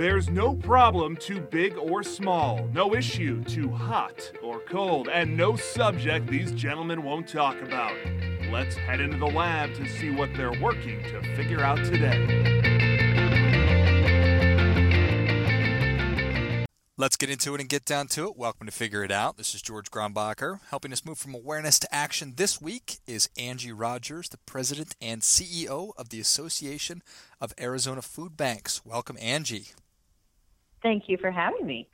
There's no problem too big or small, no issue too hot or cold, and no subject these gentlemen won't talk about. Let's head into the lab to see what they're working to figure out today. Let's get into it and get down to it. Welcome to Figure It Out. This is George Grombacher. Helping us move from awareness to action this week is Angie Rogers, the president and CEO of the Association of Arizona Food Banks. Welcome, Angie. Thank you for having me.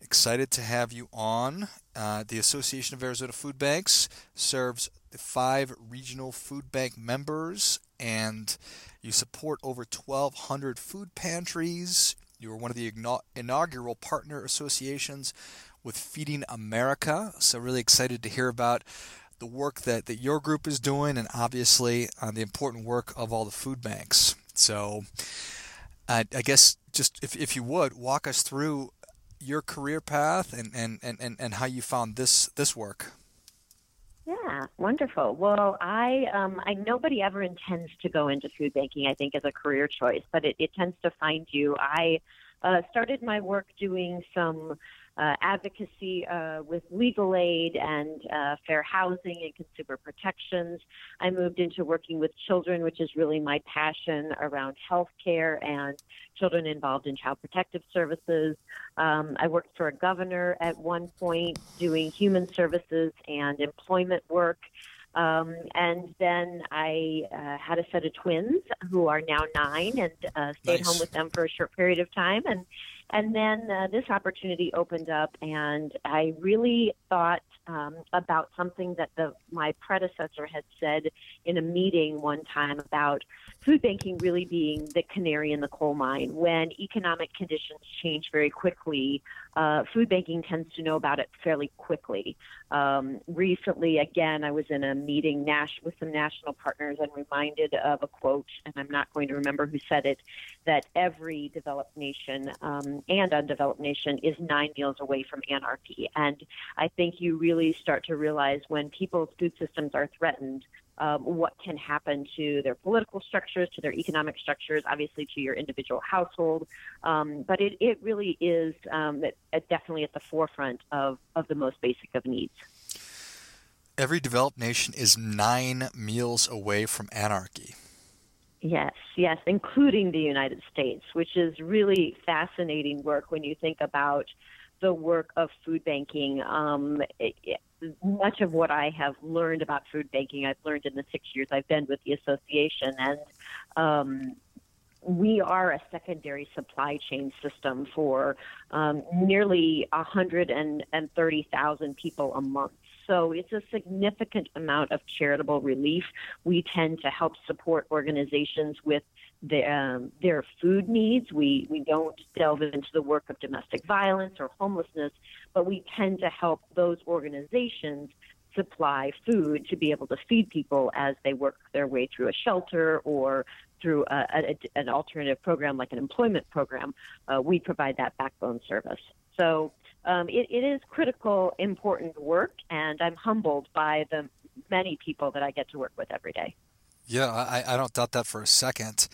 Excited to have you on. Uh, the Association of Arizona Food Banks serves the five regional food bank members, and you support over 1,200 food pantries. You were one of the inaugural partner associations with Feeding America. So, really excited to hear about the work that, that your group is doing and obviously uh, the important work of all the food banks. So, uh, I guess just if, if you would walk us through your career path and, and, and, and how you found this this work. Yeah, wonderful. Well, I, um, I nobody ever intends to go into food banking. I think as a career choice, but it, it tends to find you. I uh, started my work doing some uh, advocacy uh, with legal aid and uh, fair housing and consumer protections. I moved into working with children, which is really my passion around health care and children involved in child protective services. Um, I worked for a governor at one point doing human services and employment work. Um, and then I uh, had a set of twins who are now nine and uh, stayed nice. home with them for a short period of time. And and then uh, this opportunity opened up, and I really thought um, about something that the my predecessor had said in a meeting one time about food banking really being the canary in the coal mine. When economic conditions change very quickly, uh, food banking tends to know about it fairly quickly. Um, recently, again, I was in a meeting Nash with some national partners and reminded of a quote, and I'm not going to remember who said it, that every developed nation um, and undeveloped nation is nine meals away from anarchy. And I think you really start to realize when people's food systems are threatened, um, what can happen to their political structures, to their economic structures, obviously to your individual household. Um, but it, it really is um, it, it definitely at the forefront of, of the most basic of needs. Every developed nation is nine meals away from anarchy. Yes, yes, including the United States, which is really fascinating work when you think about the work of food banking. Um, it, much of what I have learned about food banking, I've learned in the six years I've been with the association, and um, we are a secondary supply chain system for um, nearly 130,000 people a month. So it's a significant amount of charitable relief. We tend to help support organizations with um, their food needs. We, we don't delve into the work of domestic violence or homelessness, but we tend to help those organizations supply food to be able to feed people as they work their way through a shelter or through a, a, an alternative program like an employment program. Uh, we provide that backbone service. So um, it, it is critical, important work, and I'm humbled by the many people that I get to work with every day. Yeah, I, I don't doubt that for a second.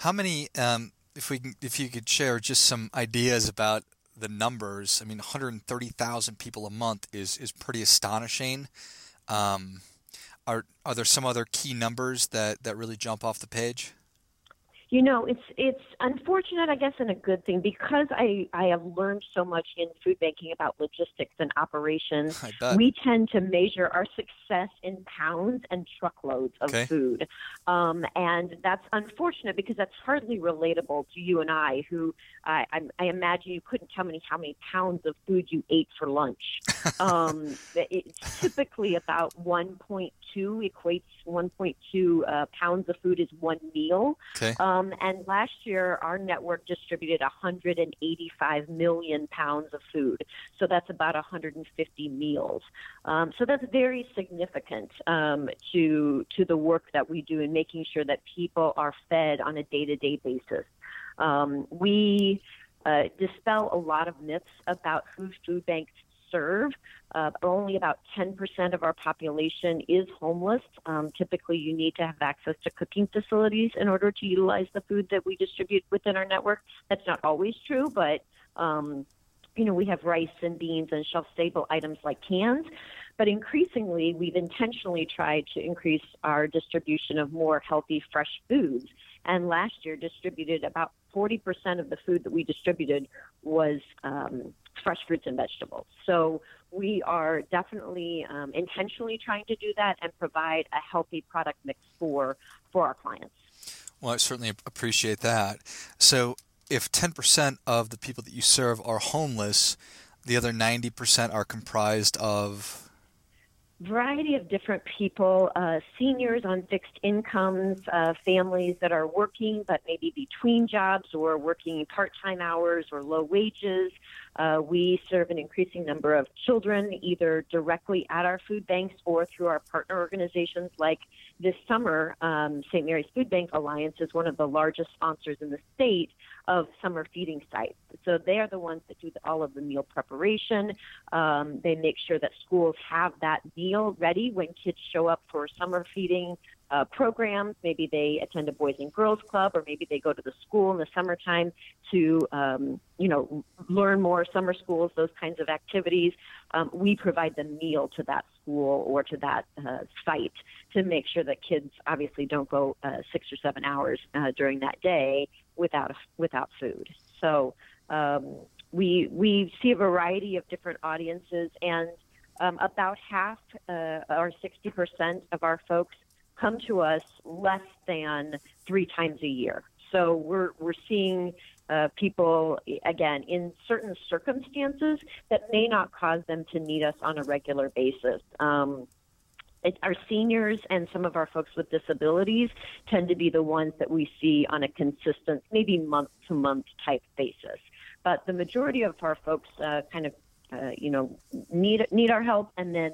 How many, um, if we can, if you could share just some ideas about the numbers? I mean, 130,000 people a month is is pretty astonishing. Um, are are there some other key numbers that that really jump off the page? You know, it's it's unfortunate, I guess, and a good thing because I I have learned so much in food banking about logistics and operations. We tend to measure our success in pounds and truckloads of okay. food, um, and that's unfortunate because that's hardly relatable to you and I, who I, I, I imagine you couldn't tell me how many pounds of food you ate for lunch. um, it's typically about 1.2 equates 1.2 uh, pounds of food is one meal. Okay. Um, and last year, our network distributed 185 million pounds of food. So that's about 150 meals. Um, so that's very significant um, to to the work that we do in making sure that people are fed on a day-to-day basis. Um, we uh, dispel a lot of myths about who food banks serve. Uh, only about 10% of our population is homeless. Um, typically, you need to have access to cooking facilities in order to utilize the food that we distribute within our network. That's not always true, but um, you know, we have rice and beans and shelf stable items like cans. But increasingly, we've intentionally tried to increase our distribution of more healthy, fresh foods. And last year, distributed about 40% of the food that we distributed was um, fresh fruits and vegetables. So we are definitely um, intentionally trying to do that and provide a healthy product mix for for our clients. Well, I certainly appreciate that. So if 10% of the people that you serve are homeless, the other 90% are comprised of variety of different people, uh, seniors on fixed incomes, uh, families that are working but maybe between jobs or working part-time hours or low wages. Uh, we serve an increasing number of children either directly at our food banks or through our partner organizations like this summer, um, St. Mary's Food Bank Alliance is one of the largest sponsors in the state of summer feeding sites. So they are the ones that do all of the meal preparation. Um, they make sure that schools have that meal ready when kids show up for summer feeding uh, programs. Maybe they attend a Boys and Girls Club, or maybe they go to the school in the summertime to, um, you know, learn more summer schools, those kinds of activities. Um, we provide the meal to that school or to that uh, site to make sure that kids obviously don't go uh, six or seven hours uh, during that day without without food. So um, we we see a variety of different audiences and. Um, about half uh, or 60% of our folks come to us less than three times a year. So we're we're seeing uh, people again in certain circumstances that may not cause them to need us on a regular basis. Um, it, our seniors and some of our folks with disabilities tend to be the ones that we see on a consistent, maybe month to month type basis. But the majority of our folks uh, kind of, uh, you know, need need our help, and then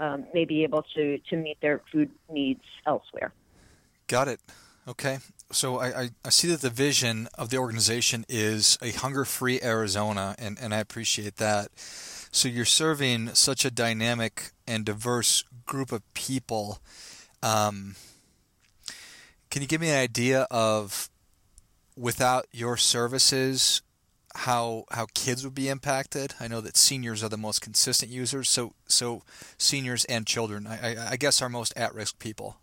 um, may be able to, to meet their food needs elsewhere. Got it. Okay. So I, I, I, see that the vision of the organization is a hunger free Arizona, and, and I appreciate that. So you're serving such a dynamic and diverse group of people. Um, can you give me an idea of without your services, how how kids would be impacted. I know that seniors are the most consistent users, so so seniors and children, I, I, I guess, are most at risk people.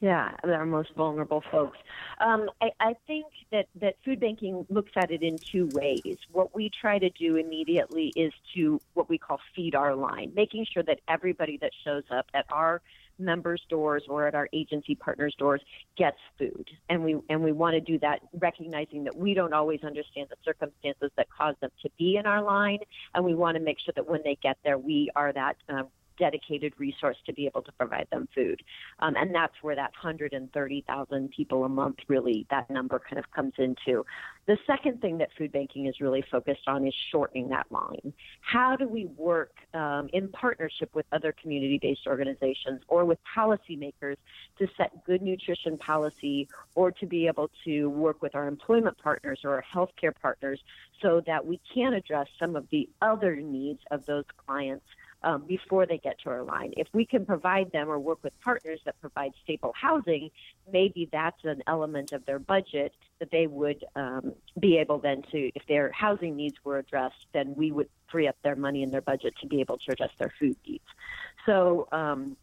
Yeah, they're most vulnerable folks. Um, I, I think that, that food banking looks at it in two ways. What we try to do immediately is to what we call feed our line, making sure that everybody that shows up at our members' doors or at our agency partners' doors gets food. And we and we want to do that recognizing that we don't always understand the circumstances that cause them to be in our line, and we want to make sure that when they get there, we are that um, dedicated resource to be able to provide them food. Um, and that's where that 130,000 people a month really, that number kind of comes into. The second thing that food banking is really focused on is shortening that line. How do we work um, in partnership with other community based organizations or with policymakers to set good nutrition policy or to be able to work with our employment partners or our healthcare partners so that we can address some of the other needs of those clients um, before they get to our line. If we can provide them or work with partners that provide stable housing, maybe that's an element of their budget that they would um, be able then to, if their housing needs were addressed, then we would free up their money in their budget to be able to address their food needs. So um,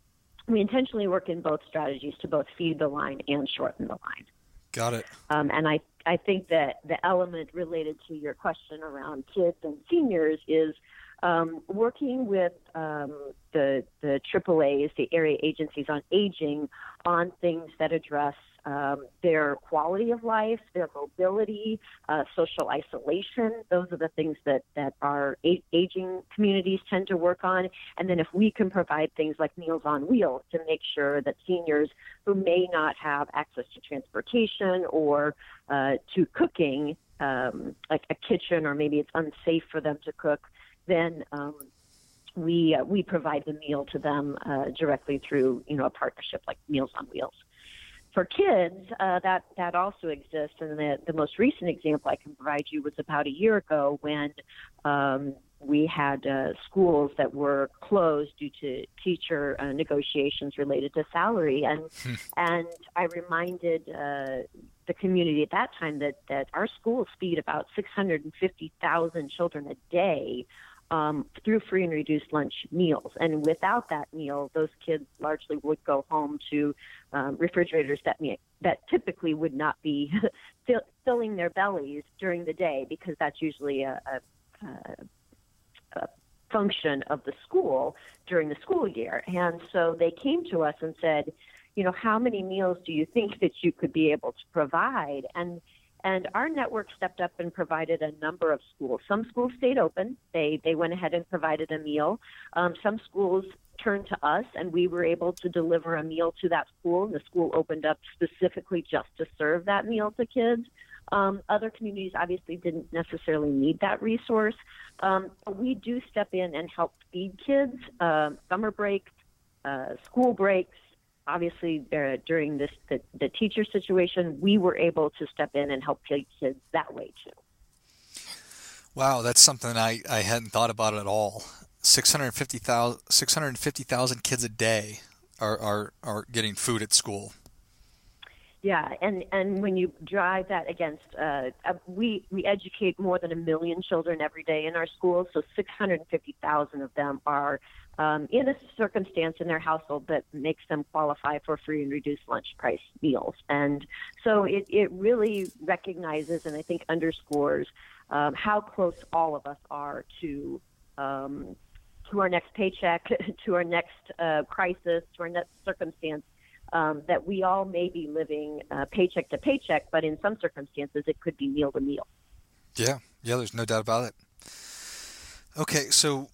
we intentionally work in both strategies to both feed the line and shorten the line. Got it. Um, and I, I think that the element related to your question around kids and seniors is um, working with um, the the AAA's, the area agencies on aging, on things that address um, their quality of life, their mobility, uh, social isolation. Those are the things that that our a- aging communities tend to work on. And then if we can provide things like Meals on Wheels to make sure that seniors who may not have access to transportation or uh, to cooking, um, like a kitchen, or maybe it's unsafe for them to cook then um, we uh, we provide the meal to them uh, directly through you know a partnership like Meals on Wheels. For kids, uh, that that also exists, and the the most recent example I can provide you was about a year ago when um, we had uh, schools that were closed due to teacher uh, negotiations related to salary, and hmm. and I reminded uh, the community at that time that that our schools feed about 650,000 children a day. Um, through free and reduced lunch meals. And without that meal, those kids largely would go home to um, refrigerators that that typically would not be fill, filling their bellies during the day because that's usually a, a, a function of the school during the school year. And so they came to us and said, you know, how many meals do you think that you could be able to provide? And and our network stepped up and provided a number of schools. Some schools stayed open. They they went ahead and provided a meal. Um, some schools turned to us, and we were able to deliver a meal to that school. The school opened up specifically just to serve that meal to kids. Um, other communities obviously didn't necessarily need that resource. Um, we do step in and help feed kids. Uh, summer breaks, uh, school breaks, obviously uh, during this the, the teacher situation, we were able to step in and help kids that way too. Wow, that's something I, I hadn't thought about at all. 650,000 650, kids a day are, are, are getting food at school. Yeah, and and when you drive that against, uh, uh, we we educate more than a million children every day in our schools, so 650,000 of them are um, in a circumstance in their household that makes them qualify for free and reduced lunch price meals. And so it, it really recognizes and I think underscores um, how close all of us are to um, to our next paycheck, to our next uh, crisis, to our next circumstance. Um, that we all may be living uh, paycheck to paycheck, but in some circumstances it could be meal to meal. Yeah, yeah, there's no doubt about it. Okay, so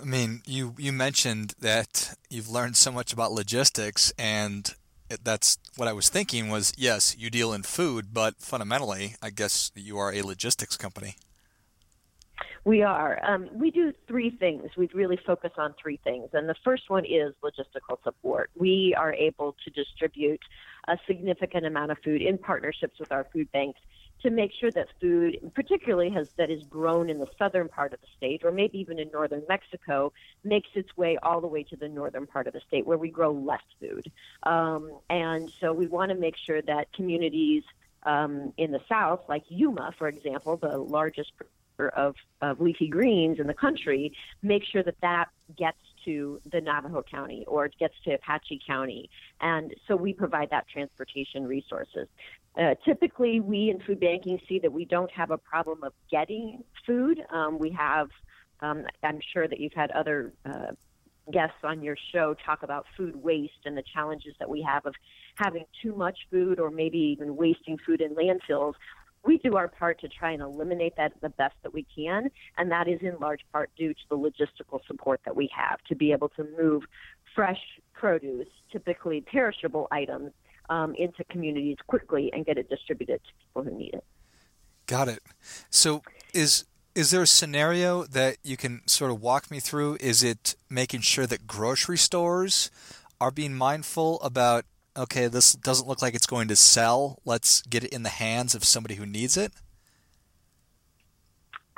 I mean, you you mentioned that you've learned so much about logistics, and that's what I was thinking. Was yes, you deal in food, but fundamentally, I guess you are a logistics company. We are. Um, we do three things. We really focus on three things. And the first one is logistical support. We are able to distribute a significant amount of food in partnerships with our food banks to make sure that food, particularly has that is grown in the southern part of the state, or maybe even in northern Mexico, makes its way all the way to the northern part of the state where we grow less food. Um, and so we want to make sure that communities um, in the south, like Yuma, for example, the largest of, of leafy greens in the country, make sure that that gets to the Navajo County or it gets to Apache County. And so we provide that transportation resources. Uh, typically, we in food banking see that we don't have a problem of getting food. Um, we have, um, I'm sure that you've had other uh, guests on your show talk about food waste and the challenges that we have of having too much food or maybe even wasting food in landfills. We do our part to try and eliminate that the best that we can, and that is in large part due to the logistical support that we have to be able to move fresh produce, typically perishable items, um, into communities quickly and get it distributed to people who need it. Got it. So is is there a scenario that you can sort of walk me through? Is it making sure that grocery stores are being mindful about okay, this doesn't look like it's going to sell. Let's get it in the hands of somebody who needs it?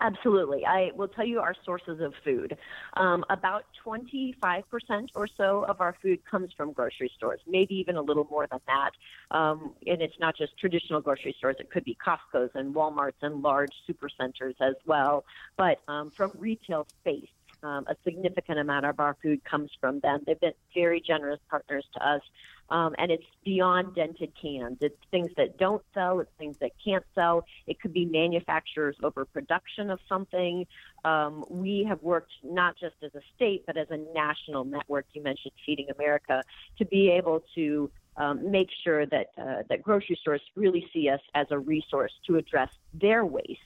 Absolutely. I will tell you our sources of food. Um, about 25% or so of our food comes from grocery stores, maybe even a little more than that. Um, and it's not just traditional grocery stores, it could be Costco's and Walmart's and large supercenters as well, but um, from retail space. Um, a significant amount of our food comes from them. They've been very generous partners to us um, and it's beyond dented cans. It's things that don't sell. It's things that can't sell. It could be manufacturers overproduction of something. Um, we have worked not just as a state, but as a national network. You mentioned Feeding America to be able to um, make sure that uh, that grocery stores really see us as a resource to address their waste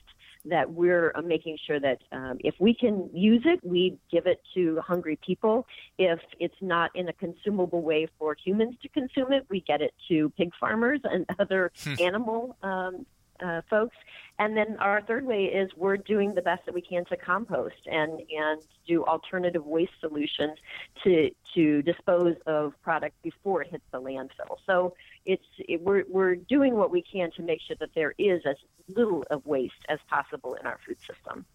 that we're uh, making sure that um, if we can use it, we give it to hungry people. If it's not in a consumable way for humans to consume it, we get it to pig farmers and other hmm. animal um, uh, folks. And then our third way is we're doing the best that we can to compost and and do alternative waste solutions to to dispose of product before it hits the landfill. So it's it, we're we're doing what we can to make sure that there is as little of waste as possible in our food system.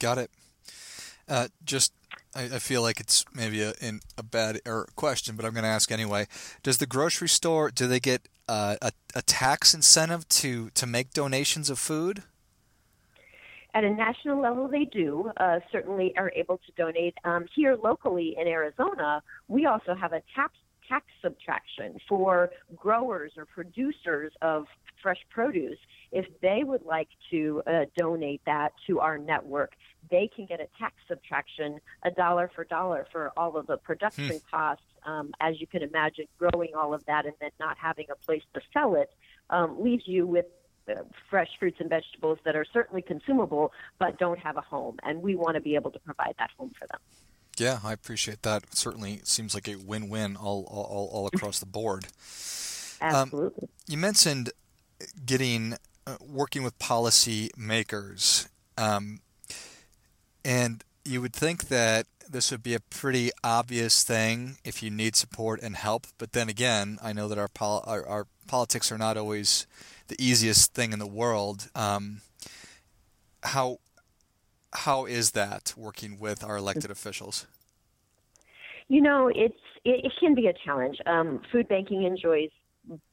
Got it. Uh, just, I, I, feel like it's maybe a, in a bad er, question, but I'm going to ask anyway. Does the grocery store do they get uh, a, a tax incentive to to make donations of food? At a national level, they do uh, certainly are able to donate. Um, here locally in Arizona, we also have a tax tax subtraction for growers or producers of fresh produce. If they would like to uh, donate that to our network, they can get a tax subtraction, a dollar for dollar for all of the production hmm. costs. Um, as you can imagine, growing all of that and then not having a place to sell it um, leaves you with uh, fresh fruits and vegetables that are certainly consumable but don't have a home. And we want to be able to provide that home for them. Yeah, I appreciate that. It certainly seems like a win-win all all, all across the board. Absolutely. Um, you mentioned getting uh, working with policy makers, um, and you would think that this would be a pretty obvious thing if you need support and help. But then again, I know that our pol- our, our, politics are not always the easiest thing in the world. Um, how how is that working with our elected officials? You know, it's it, it can be a challenge. Um, food banking enjoys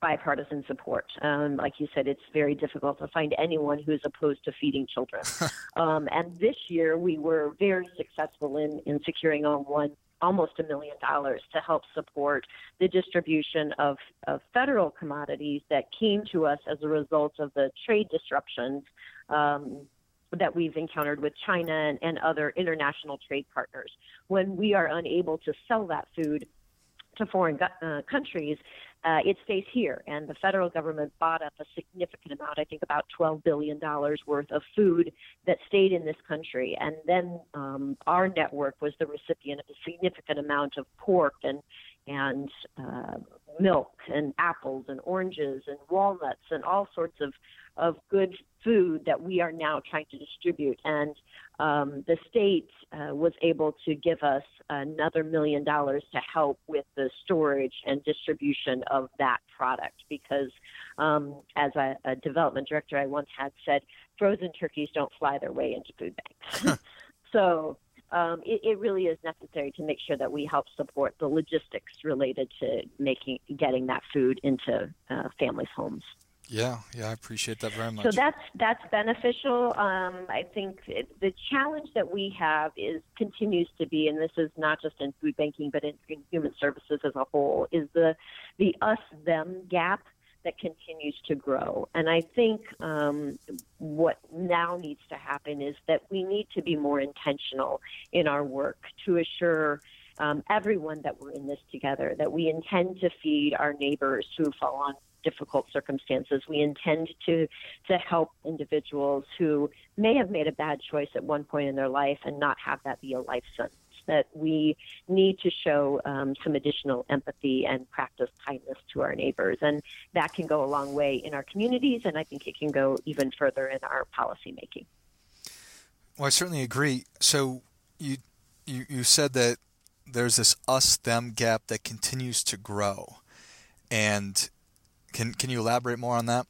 bipartisan support. Um, like you said, it's very difficult to find anyone who's opposed to feeding children. um, and this year, we were very successful in in securing on one almost a million dollars to help support the distribution of, of federal commodities that came to us as a result of the trade disruptions um, that we've encountered with China and, and other international trade partners. When we are unable to sell that food to foreign uh, countries, uh, it stays here. And the federal government bought up a significant amount, I think about $12 billion worth of food that stayed in this country. And then um, our network was the recipient of a significant amount of pork and, and uh, milk and apples and oranges and walnuts and all sorts of, of good food that we are now trying to distribute. And um, the state uh, was able to give us another million dollars to help with the storage and distribution of that product because, um, as a, a, development director I once had said, frozen turkeys don't fly their way into food banks. so um, it, it, really is necessary to make sure that we help support the logistics related to making getting that food into uh, families' homes. Yeah, yeah, I appreciate that very much. So that's that's beneficial. Um, I think it, the challenge that we have is continues to be, and this is not just in food banking, but in, in human services as a whole, is the the us them gap that continues to grow. And I think um, what now needs to happen is that we need to be more intentional in our work to assure um, everyone that we're in this together, that we intend to feed our neighbors who fall on difficult circumstances. We intend to to help individuals who may have made a bad choice at one point in their life and not have that be a life sentence. That we need to show um, some additional empathy and practice kindness to our neighbors, and that can go a long way in our communities, and I think it can go even further in our policymaking. Well, I certainly agree. So you you, you said that there's this us them gap that continues to grow and can can you elaborate more on that?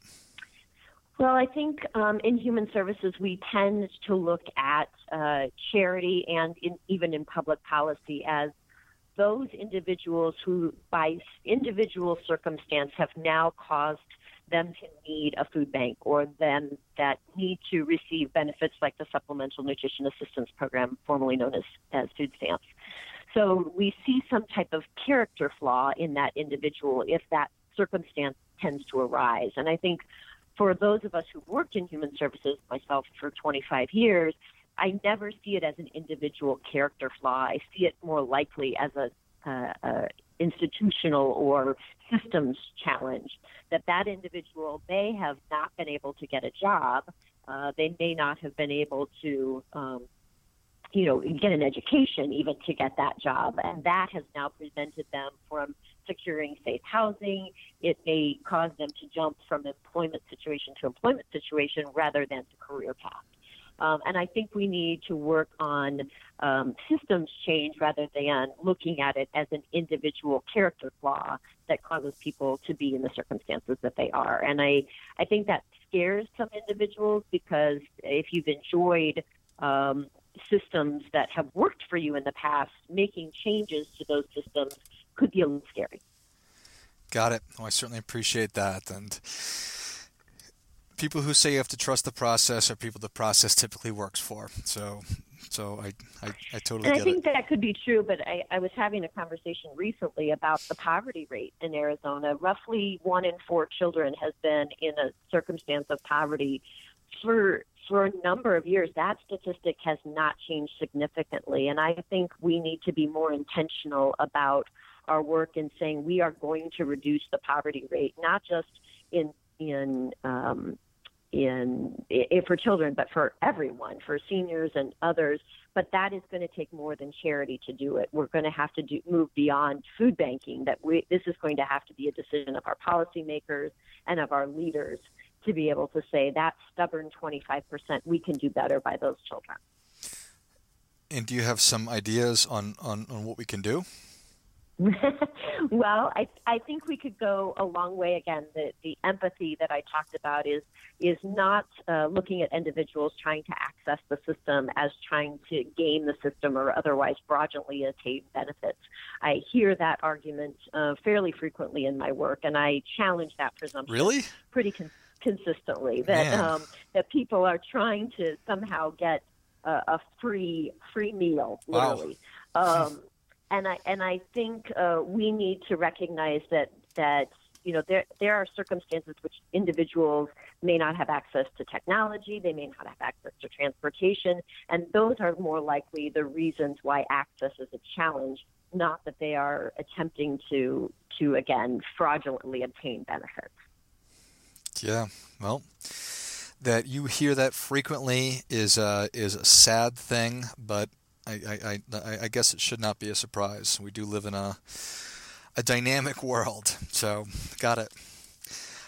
Well, I think um, in human services we tend to look at uh, charity and in, even in public policy as those individuals who, by individual circumstance, have now caused them to need a food bank or them that need to receive benefits like the Supplemental Nutrition Assistance Program, formerly known as, as food stamps. So we see some type of character flaw in that individual if that circumstance tends to arise. And I think for those of us who've worked in human services, myself for 25 years, I never see it as an individual character flaw. I see it more likely as a, a institutional or systems challenge that that individual may have not been able to get a job. Uh, they may not have been able to um, you know, get an education even to get that job. And that has now prevented them from securing safe housing. It may cause them to jump from employment situation to employment situation rather than to career path. Um, and I think we need to work on um, systems change rather than looking at it as an individual character flaw that causes people to be in the circumstances that they are. And I, I think that scares some individuals because if you've enjoyed um, systems that have worked for you in the past, making changes to those systems could be a little scary. Got it. Well, I certainly appreciate that. And people who say you have to trust the process are people the process typically works for. So, so I, I, I totally and I think it. that could be true, but I, I was having a conversation recently about the poverty rate in Arizona. Roughly one in four children has been in a circumstance of poverty for for a number of years. That statistic has not changed significantly, and I think we need to be more intentional about our work in saying we are going to reduce the poverty rate, not just in in um, in, in for children, but for everyone, for seniors and others. But that is going to take more than charity to do it. We're going to have to do, move beyond food banking. That we, this is going to have to be a decision of our policymakers and of our leaders to be able to say that stubborn 25%, we can do better by those children. And do you have some ideas on, on, on what we can do? well, I I think we could go a long way. Again, the the empathy that I talked about is is not uh, looking at individuals trying to access the system as trying to game the system or otherwise fraudulently attain benefits. I hear that argument uh, fairly frequently in my work, and I challenge that presumption. Really? Pretty con- consistently that um, that people are trying to somehow get a, a free free meal, literally. Wow. Um, and I and I think uh, we need to recognize that that you know there there are circumstances which individuals may not have access to technology, they may not have access to transportation, and those are more likely the reasons why access is a challenge, not that they are attempting to to again fraudulently obtain benefits. Yeah, well, that you hear that frequently is a, is a sad thing, but I, I, I, guess it should not be a surprise. We do live in a a dynamic world, so got it.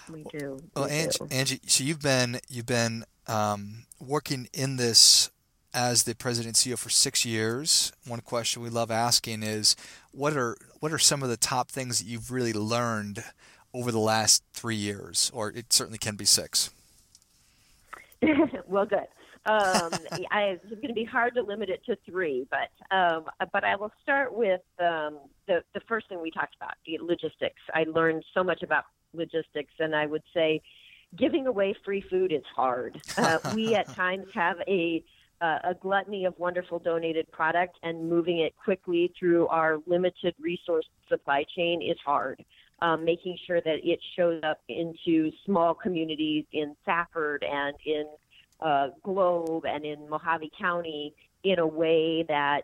We do. Well, we Angie, do. Angie, so you've been you've been um, working in this as the president CEO for six years. One question we love asking is, what are what are some of the top things that you've really learned over the last three years, or it certainly can be six? well, good. Um, I, it's going to be hard to limit it to three, but um, but I will start with um, the the first thing we talked about, the logistics. I learned so much about logistics, and I would say giving away free food is hard. Uh, we at times have a uh, a gluttony of wonderful donated product, and moving it quickly through our limited resource supply chain is hard. Um, making sure that it shows up into small communities in Safford and in uh, Globe and in Mohave County in a way that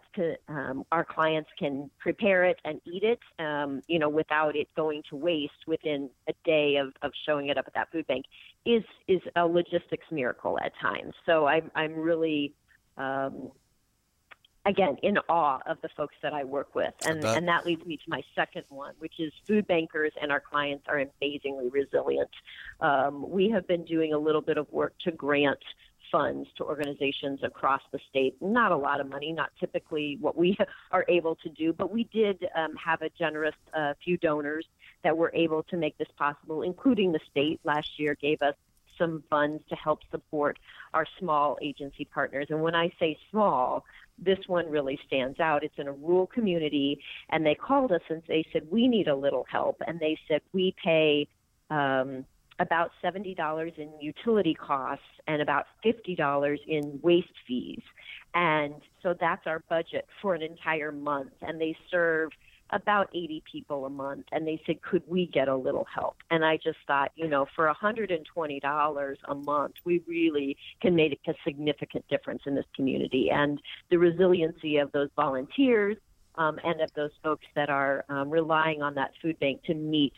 um, our clients can prepare it and eat it, um, you know, without it going to waste within a day of, of showing it up at that food bank is is a logistics miracle at times. So I'm I'm really um, again in awe of the folks that I work with, and and that leads me to my second one, which is food bankers and our clients are amazingly resilient. Um, we have been doing a little bit of work to grant funds to organizations across the state. Not a lot of money, not typically what we are able to do, but we did um, have a generous uh, few donors that were able to make this possible, including the state last year gave us some funds to help support our small agency partners. And when I say small, this one really stands out. It's in a rural community, and they called us and they said, We need a little help. And they said, We pay um, about $70 in utility costs and about $50 in waste fees. And so that's our budget for an entire month. And they serve about 80 people a month. And they said, could we get a little help? And I just thought, you know, for $120 a month, we really can make a significant difference in this community. And the resiliency of those volunteers um, and of those folks that are um, relying on that food bank to meet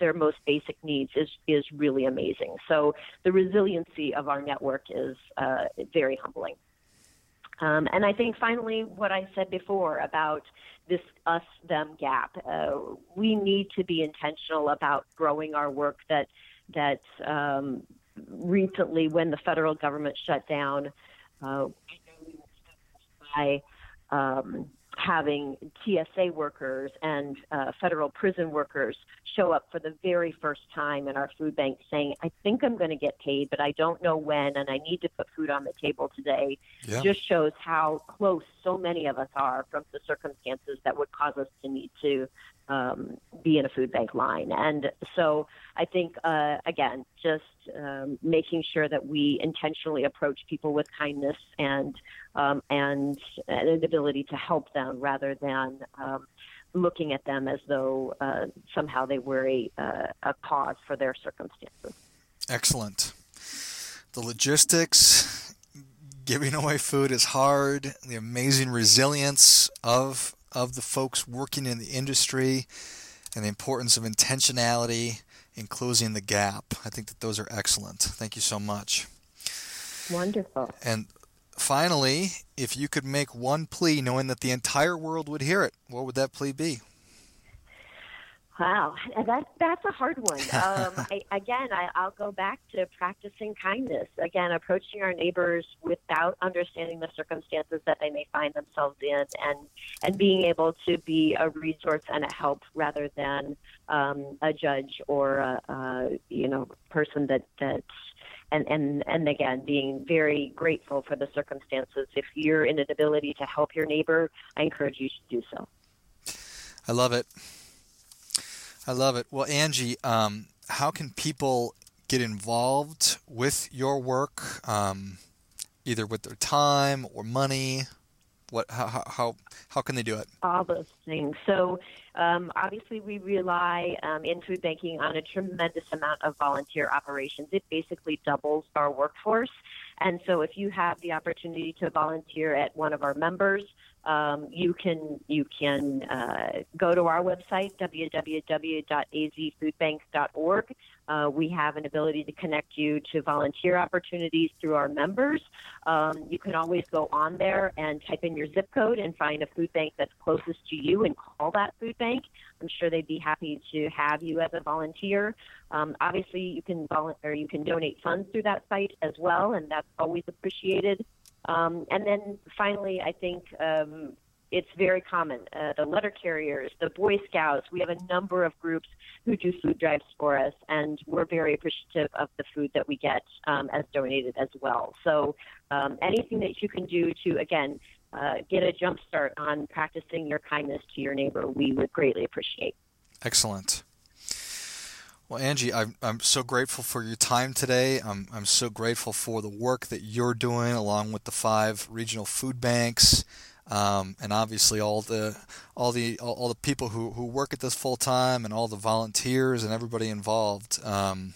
their most basic needs is is really amazing. So the resiliency of our network is uh, very humbling. Um, and I think finally, what I said before about this us them gap, uh, we need to be intentional about growing our work. That that um, recently, when the federal government shut down, uh, by um, having TSA workers and uh, federal prison workers show up for the very first time in our food bank saying, I think I'm going to get paid, but I don't know when, and I need to put food on the table today, yeah. just shows how close so many of us are from the circumstances that would cause us to need to um, be in a food bank line. And so I think, uh, again, just um, making sure that we intentionally approach people with kindness and um, and an ability to help them rather than um, looking at them as though uh, somehow they were a, uh, a cause for their circumstances. Excellent. The logistics, giving away food is hard. The amazing resilience of of the folks working in the industry, and the importance of intentionality in closing the gap. I think that those are excellent. Thank you so much. Wonderful. And finally, if you could make one plea knowing that the entire world would hear it, what would that plea be? Wow, that that's a hard one. Um, I, again, I, I'll go back to practicing kindness. Again, approaching our neighbors without understanding the circumstances that they may find themselves in, and and being able to be a resource and a help rather than um, a judge or a, a you know person that that and and and again being very grateful for the circumstances if you're in an ability to help your neighbor i encourage you to do so i love it I love it. Well, Angie, um, how can people get involved with your work, um, either with their time or money? What, how, how, how can they do it? All those things. So, um, obviously, we rely um, in food banking on a tremendous amount of volunteer operations. It basically doubles our workforce. And so, if you have the opportunity to volunteer at one of our members, um, you can you can uh, go to our website www.azfoodbanks.org. Uh, we have an ability to connect you to volunteer opportunities through our members. Um, you can always go on there and type in your zip code and find a food bank that's closest to you and call that food bank. I'm sure they'd be happy to have you as a volunteer. Um, obviously, you can volunteer, you can donate funds through that site as well, and that's always appreciated. Um, and then finally, I think um, it's very common. Uh, the letter carriers, the Boy Scouts, we have a number of groups who do food drives for us, and we're very appreciative of the food that we get um, as donated as well. So um, anything that you can do to, again, uh, get a jump start on practicing your kindness to your neighbor, we would greatly appreciate. Excellent. Well, Angie, I'm, I'm so grateful for your time today. I'm, I'm so grateful for the work that you're doing along with the five regional food banks. Um, and obviously all the all the all, the people who, who work at this full time and all the volunteers and everybody involved. Um,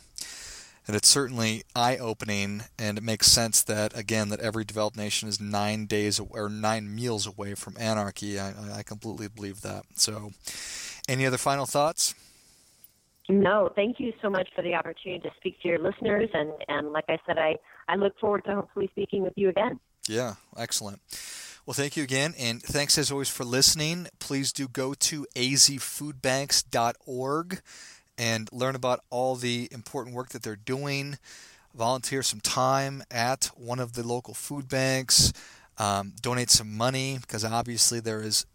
and it's certainly eye opening, and it makes sense that again that every developed nation is nine days or nine meals away from anarchy. I, I completely believe that. So, any other final thoughts? No, thank you so much for the opportunity to speak to your listeners. And, and like I said, I, I look forward to hopefully speaking with you again. Yeah, excellent. Well, thank you again. And thanks as always for listening. Please do go to azfoodbanks.org and learn about all the important work that they're doing. Volunteer some time at one of the local food banks. Um, donate some money because obviously there is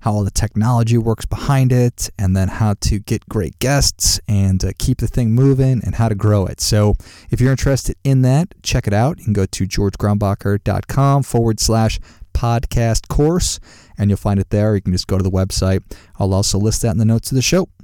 how all the technology works behind it, and then how to get great guests and uh, keep the thing moving and how to grow it. So if you're interested in that, check it out. You can go to georgegrombacher.com forward slash podcast course, and you'll find it there. You can just go to the website. I'll also list that in the notes of the show.